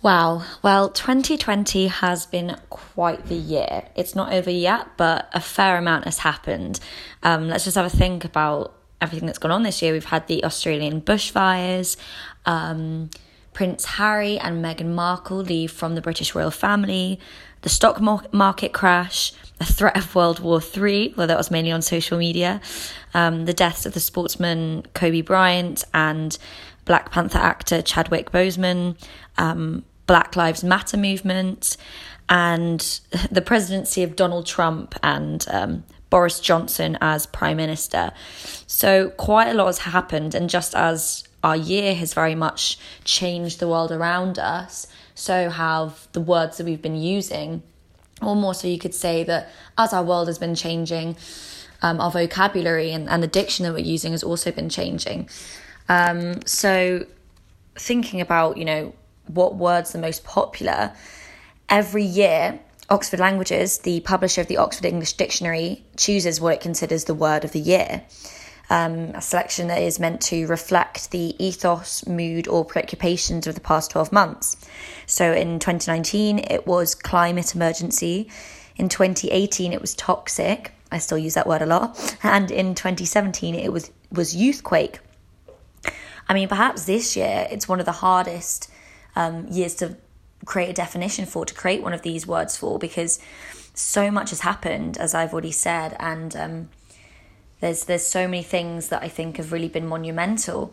Wow. Well, 2020 has been quite the year. It's not over yet, but a fair amount has happened. Um, let's just have a think about everything that's gone on this year. We've had the Australian bushfires, um, Prince Harry and Meghan Markle leave from the British royal family, the stock market crash, a threat of World War III, well, that was mainly on social media, um, the deaths of the sportsman Kobe Bryant and Black Panther actor Chadwick Boseman, um, Black Lives Matter movement, and the presidency of Donald Trump and um, Boris Johnson as Prime Minister. So, quite a lot has happened, and just as our year has very much changed the world around us, so have the words that we've been using. Or more so, you could say that as our world has been changing, um, our vocabulary and, and the diction that we're using has also been changing. Um, so, thinking about, you know, what words are most popular, every year, Oxford Languages, the publisher of the Oxford English Dictionary, chooses what it considers the word of the year. Um, a selection that is meant to reflect the ethos, mood, or preoccupations of the past 12 months. So in 2019, it was climate emergency. In 2018, it was toxic. I still use that word a lot. And in 2017, it was, was youthquake. I mean, perhaps this year it's one of the hardest um, years to create a definition for, to create one of these words for, because so much has happened, as I've already said, and um, there's there's so many things that I think have really been monumental.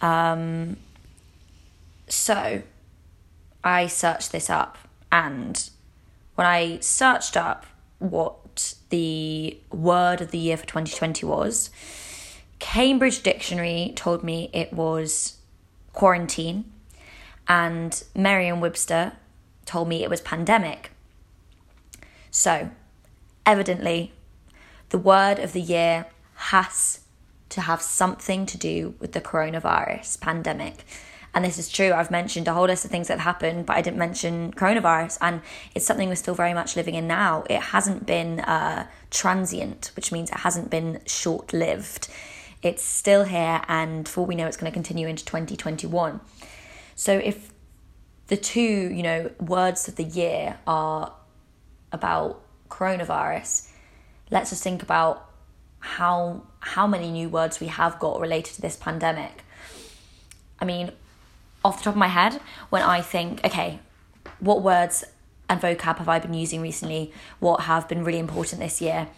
Um, so I searched this up, and when I searched up what the word of the year for 2020 was, Cambridge Dictionary told me it was quarantine, and Merriam Webster told me it was pandemic. So, evidently, the word of the year has to have something to do with the coronavirus pandemic. And this is true. I've mentioned a whole list of things that have happened, but I didn't mention coronavirus. And it's something we're still very much living in now. It hasn't been uh, transient, which means it hasn't been short lived. It's still here, and for we know, it's going to continue into 2021. So if the two, you know, words of the year are about coronavirus, let's just think about how how many new words we have got related to this pandemic. I mean, off the top of my head, when I think, okay, what words and vocab have I been using recently? What have been really important this year?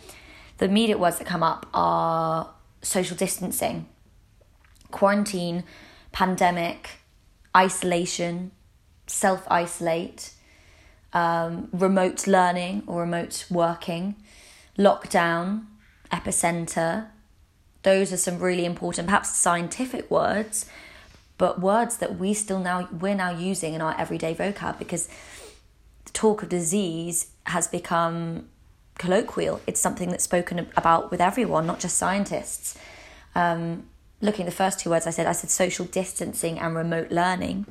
The immediate words that come up are social distancing, quarantine, pandemic, isolation, self isolate, um, remote learning or remote working, lockdown, epicenter. Those are some really important, perhaps scientific words, but words that we still now we're now using in our everyday vocab because the talk of disease has become colloquial. It's something that's spoken about with everyone, not just scientists. Um, looking at the first two words I said, I said social distancing and remote learning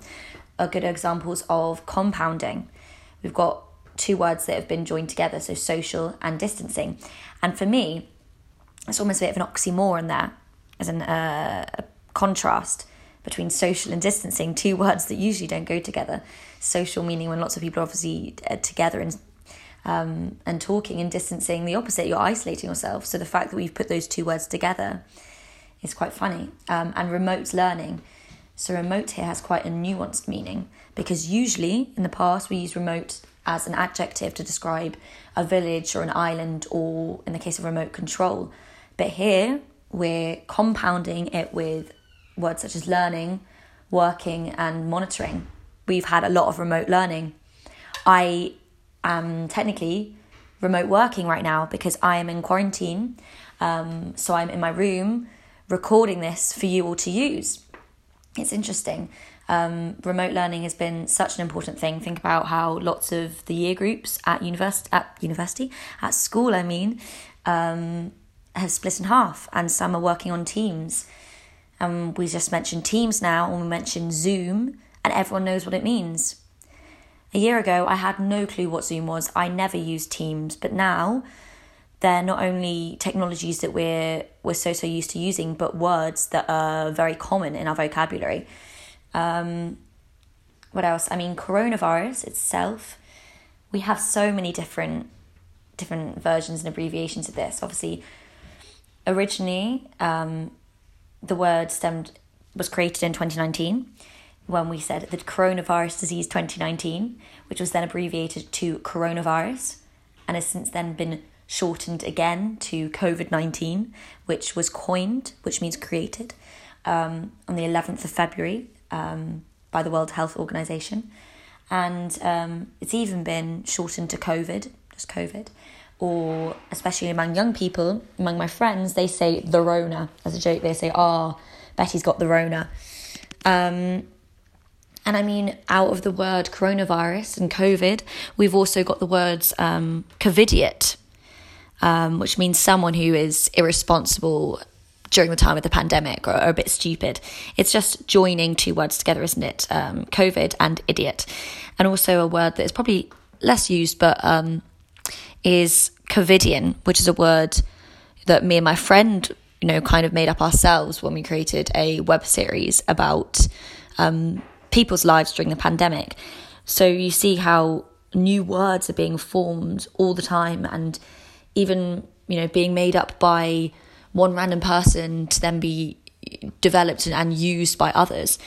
are good examples of compounding. We've got two words that have been joined together, so social and distancing. And for me, it's almost a bit of an oxymoron there, as an, uh, a contrast between social and distancing, two words that usually don't go together. Social meaning when lots of people are obviously uh, together and um, and talking and distancing the opposite, you're isolating yourself. So the fact that we've put those two words together is quite funny. Um, and remote learning. So remote here has quite a nuanced meaning because usually in the past we use remote as an adjective to describe a village or an island or in the case of remote control. But here we're compounding it with words such as learning, working, and monitoring. We've had a lot of remote learning. I am technically remote working right now because I am in quarantine. Um, so I'm in my room recording this for you all to use. It's interesting. Um, remote learning has been such an important thing. Think about how lots of the year groups at university, at university, at school, I mean, um, have split in half, and some are working on Teams. And um, we just mentioned Teams now, and we mentioned Zoom, and everyone knows what it means. A year ago, I had no clue what Zoom was. I never used Teams, but now they're not only technologies that we're we're so so used to using, but words that are very common in our vocabulary. Um, what else? I mean, coronavirus itself. We have so many different different versions and abbreviations of this. Obviously, originally, um, the word stemmed was created in 2019 when we said the coronavirus disease 2019, which was then abbreviated to coronavirus and has since then been shortened again to COVID 19, which was coined, which means created, um, on the 11th of February um, by the World Health Organization. And um, it's even been shortened to COVID, just COVID, or especially among young people, among my friends, they say the Rona as a joke. They say, "Ah, oh, Betty's got the Rona." Um, and I mean, out of the word coronavirus and COVID, we've also got the words um, COVIDiot, um, which means someone who is irresponsible during the time of the pandemic or, or, a bit stupid. It's just joining two words together, isn't it? Um, COVID and idiot. And also a word that is probably less used, but um, is COVIDian, which is a word that me and my friend, you know, kind of made up ourselves when we created a web series about um, people's lives during the pandemic. So you see how new words are being formed all the time and even, you know, being made up by one random person to then be developed and used by others.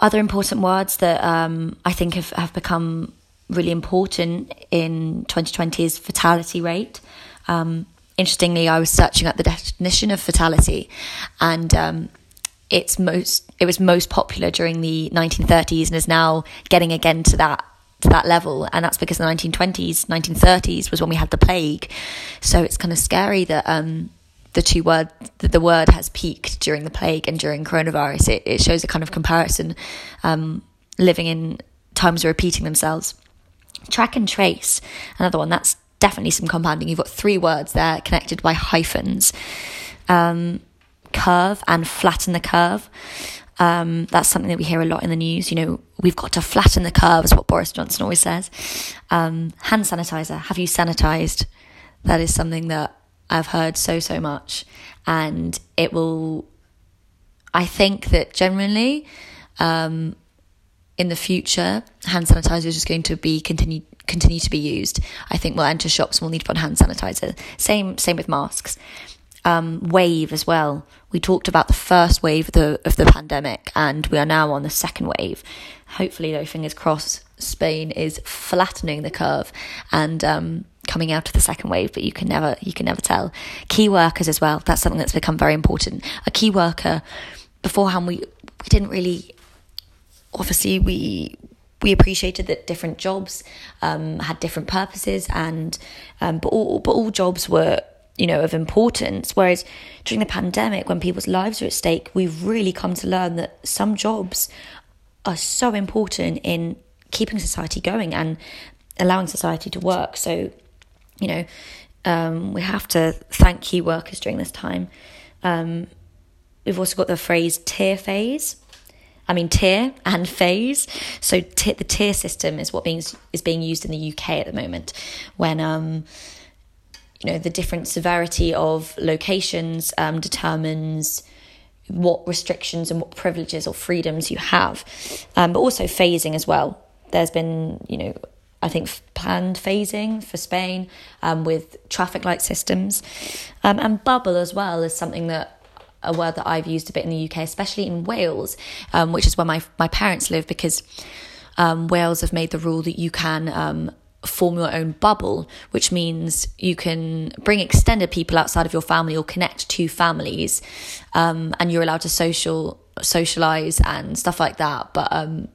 Other important words that um, I think have, have become really important in 2020 is fatality rate. Um, interestingly, I was searching up the definition of fatality, and um, it's most it was most popular during the 1930s and is now getting again to that to that level. And that's because the 1920s 1930s was when we had the plague. So it's kind of scary that um, the two word the word has peaked during the plague and during coronavirus. It, it shows a kind of comparison um, living in times repeating themselves. Track and trace another one. That's definitely some compounding. You've got three words there connected by hyphens. Um, curve and flatten the curve. Um, that's something that we hear a lot in the news. You know, we've got to flatten the curve, is what Boris Johnson always says. Um, hand sanitizer. Have you sanitized? That is something that I've heard so, so much. And it will, I think that generally, um, in the future, hand sanitizer is just going to be continue continue to be used. I think we'll enter shops and we'll need to put hand sanitizer. Same same with masks um, wave as well. We talked about the first wave of the of the pandemic, and we are now on the second wave. Hopefully, though, fingers crossed, Spain is flattening the curve and um, coming out of the second wave. But you can never you can never tell. Key workers as well. That's something that's become very important. A key worker beforehand, we we didn't really. Obviously, we we appreciated that different jobs um, had different purposes, and um, but all but all jobs were you know, of importance. Whereas during the pandemic, when people's lives are at stake, we've really come to learn that some jobs are so important in keeping society going and allowing society to work. So, you know, um, we have to thank key workers during this time. Um, we've also got the phrase tier phase. I mean tier and phase. So the tier system is what being is being used in the UK at the moment when um, you know the different severity of locations um, determines what restrictions and what privileges or freedoms you have, um, but also phasing as well. There's been, you know, I think planned phasing for Spain um, with traffic light systems, um, and bubble as well is something that a word that I've used a bit in the UK, especially in Wales, um, which is where my my parents live, because um, Wales have made the rule that you can um, form your own bubble, which means you can bring extended people outside of your family or connect to families, um, and you're allowed to social socialize and stuff like that. But um,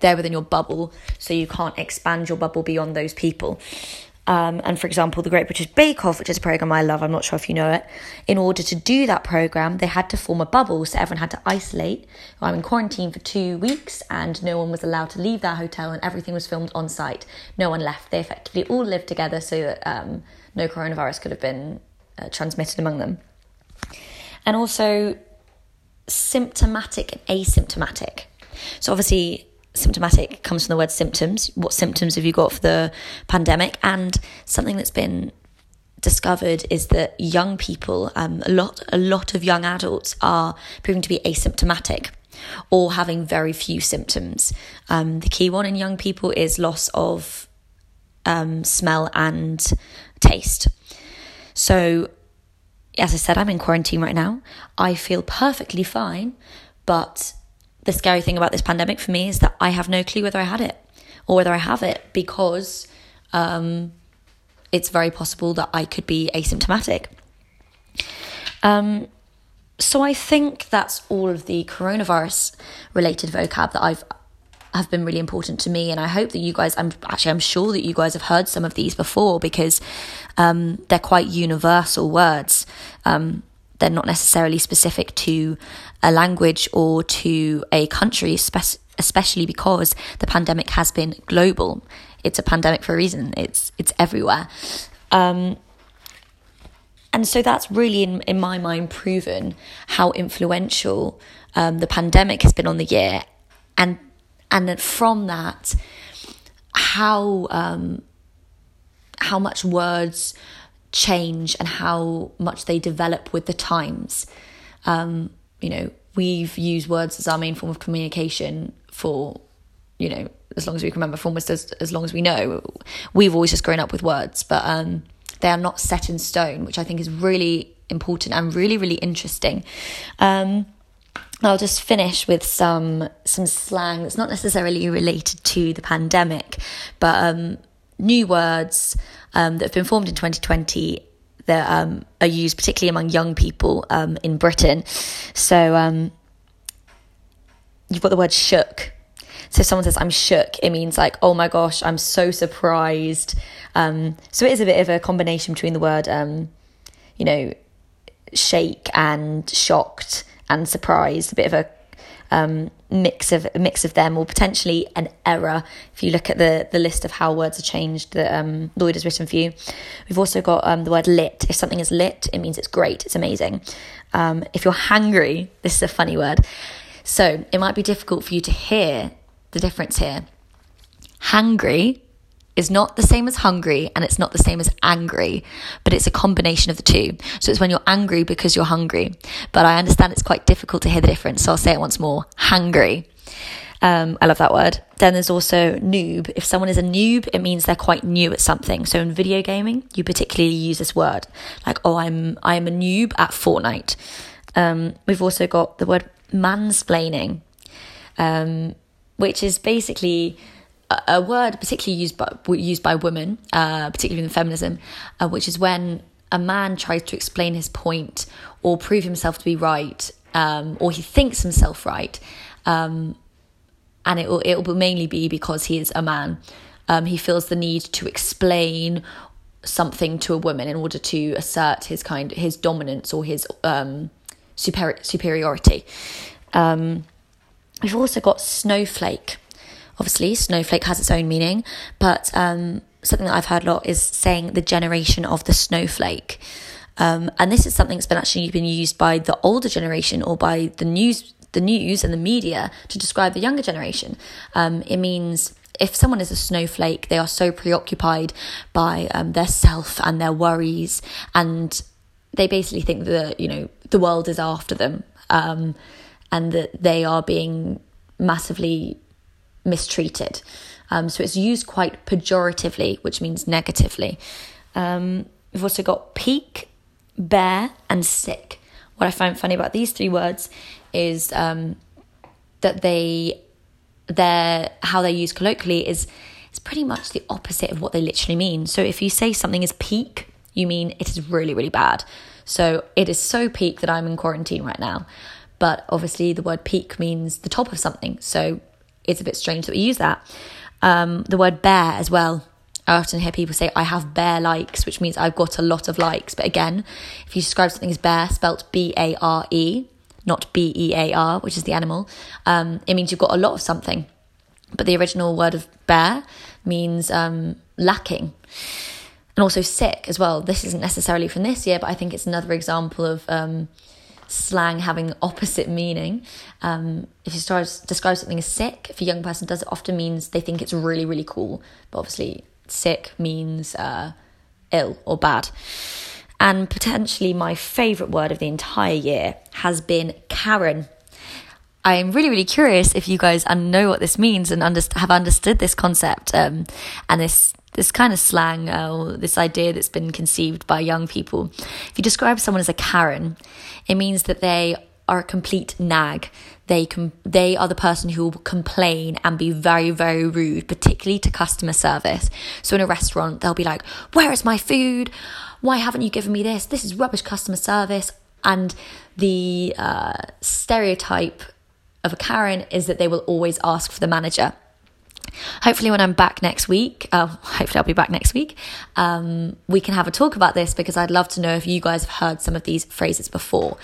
they're within your bubble, so you can't expand your bubble beyond those people. Um, and for example, the Great British Bake Off, which is a program I love, I'm not sure if you know it. In order to do that program, they had to form a bubble, so everyone had to isolate. I'm in quarantine for two weeks, and no one was allowed to leave their hotel, and everything was filmed on site. No one left. They effectively all lived together, so that um, no coronavirus could have been uh, transmitted among them. And also, symptomatic and asymptomatic. So obviously, symptomatic comes from the word symptoms. What symptoms have you got for the pandemic? And something that's been discovered is that young people, um, a lot, a lot of young adults are proving to be asymptomatic. or having very few symptoms. Um, the key one in young people is loss of um, smell and taste. So, as I said, I'm in quarantine right now. I feel perfectly fine, but the scary thing about this pandemic for me is that I have no clue whether I had it or whether I have it because um, it's very possible that I could be asymptomatic. Um, so I think that's all of the coronavirus related vocab that I've have been really important to me and I hope that you guys I'm actually I'm sure that you guys have heard some of these before because um, they're quite universal words um, they're not necessarily specific to a language or to a country especially because the pandemic has been global. It's a pandemic for a reason. It's it's everywhere. Um, and so that's really, in, in my mind, proven how influential um, the pandemic has been on the year. And, and from that, how, um, how much words change and how much they develop with the times. Um, you know, we've used words as our main form of communication for, you know, as long as we can remember, for almost as, as long as we know. We've always just grown up with words, but um, they are not set in stone, which I think is really important and really, really interesting. Um, I'll just finish with some some slang that's not necessarily related to the pandemic, but um, new words um, that have been formed in 2020 that um, are used particularly among young people um, in Britain. So um, you've got the word shook. So if someone says I'm shook, it means like, oh my gosh, I'm so surprised. Um, so it is a bit of a combination between the word, um, you know, shake and shocked and surprised, a bit of a um, mix of mix of them, or potentially an error. If you look at the the list of how words are changed that um, Lloyd has written for you, we've also got um, the word lit. If something is lit, it means it's great, it's amazing. Um, if you're hangry, this is a funny word. So it might be difficult for you to hear the difference here. Hangry is not the same as hungry and it's not the same as angry, but it's a combination of the two. So it's when you're angry because you're hungry. But I understand it's quite difficult to hear the difference, so I'll say it once more hangry. Um, I love that word. Then there's also noob. If someone is a noob, it means they're quite new at something. So in video gaming, you particularly use this word, like "oh, I'm I'm a noob at Fortnite." Um, we've also got the word mansplaining. Um, which is basically a, word particularly used by used by women, uh, particularly in feminism, uh, which is when a man tries to explain his point or prove himself to be right, um, or he thinks himself right, um, and it will it will mainly be because he is a man. Um, he feels the need to explain something to a woman in order to assert his kind his dominance or his um, super, superiority. Um, We've also got snowflake. Obviously, snowflake has its own meaning, but um, something that I've heard a lot is saying the generation of the snowflake. Um, and this is something that's been actually been used by the older generation or by the news, the news and the media to describe the younger generation. Um, it means if someone is a snowflake, they are so preoccupied by um, their self and their worries, and they basically think that you know the world is after them. Um, and that they are being massively mistreated. Um, so it's used quite pejoratively, which means negatively. Um, we've also got peak, bare, and sick. What I find funny about these three words is um, that they, they're, how they're used colloquially is, is pretty much the opposite of what they literally mean. So if you say something is peak, you mean it is really, really bad. So it is so peak that I'm in quarantine right now but obviously the word peak means the top of something. So it's a bit strange that we use that. Um, the word bare as well. I often hear people say, I have bare likes, which means I've got a lot of likes. But again, if you describe something as bare, spelt B A R E, not B E A R, which is the animal, um, it means you've got a lot of something. But the original word of bare means um, lacking. And also sick as well. This isn't necessarily from this year, but I think it's another example of um, slang having opposite meaning. Um, if you describe something as sick, if a young person does it, often means they think it's really, really cool. But obviously, sick means uh, ill or bad. And potentially my favourite word of the entire year has been Karen. I'm really, really curious if you guys know what this means and have understood this concept um, and this this kind of slang uh, this idea that's been conceived by young people. If you describe someone as a Karen, it means that they are a complete nag. They com- they are the person who will complain and be very very rude, particularly to customer service. So in a restaurant, they'll be like, "Where is my food? Why haven't you given me this? This is rubbish customer service." And the uh, stereotype of a Karen is that they will always ask for the manager. Hopefully, when I'm back next week, uh, hopefully I'll be back next week, um, we can have a talk about this because I'd love to know if you guys have heard some of these phrases before.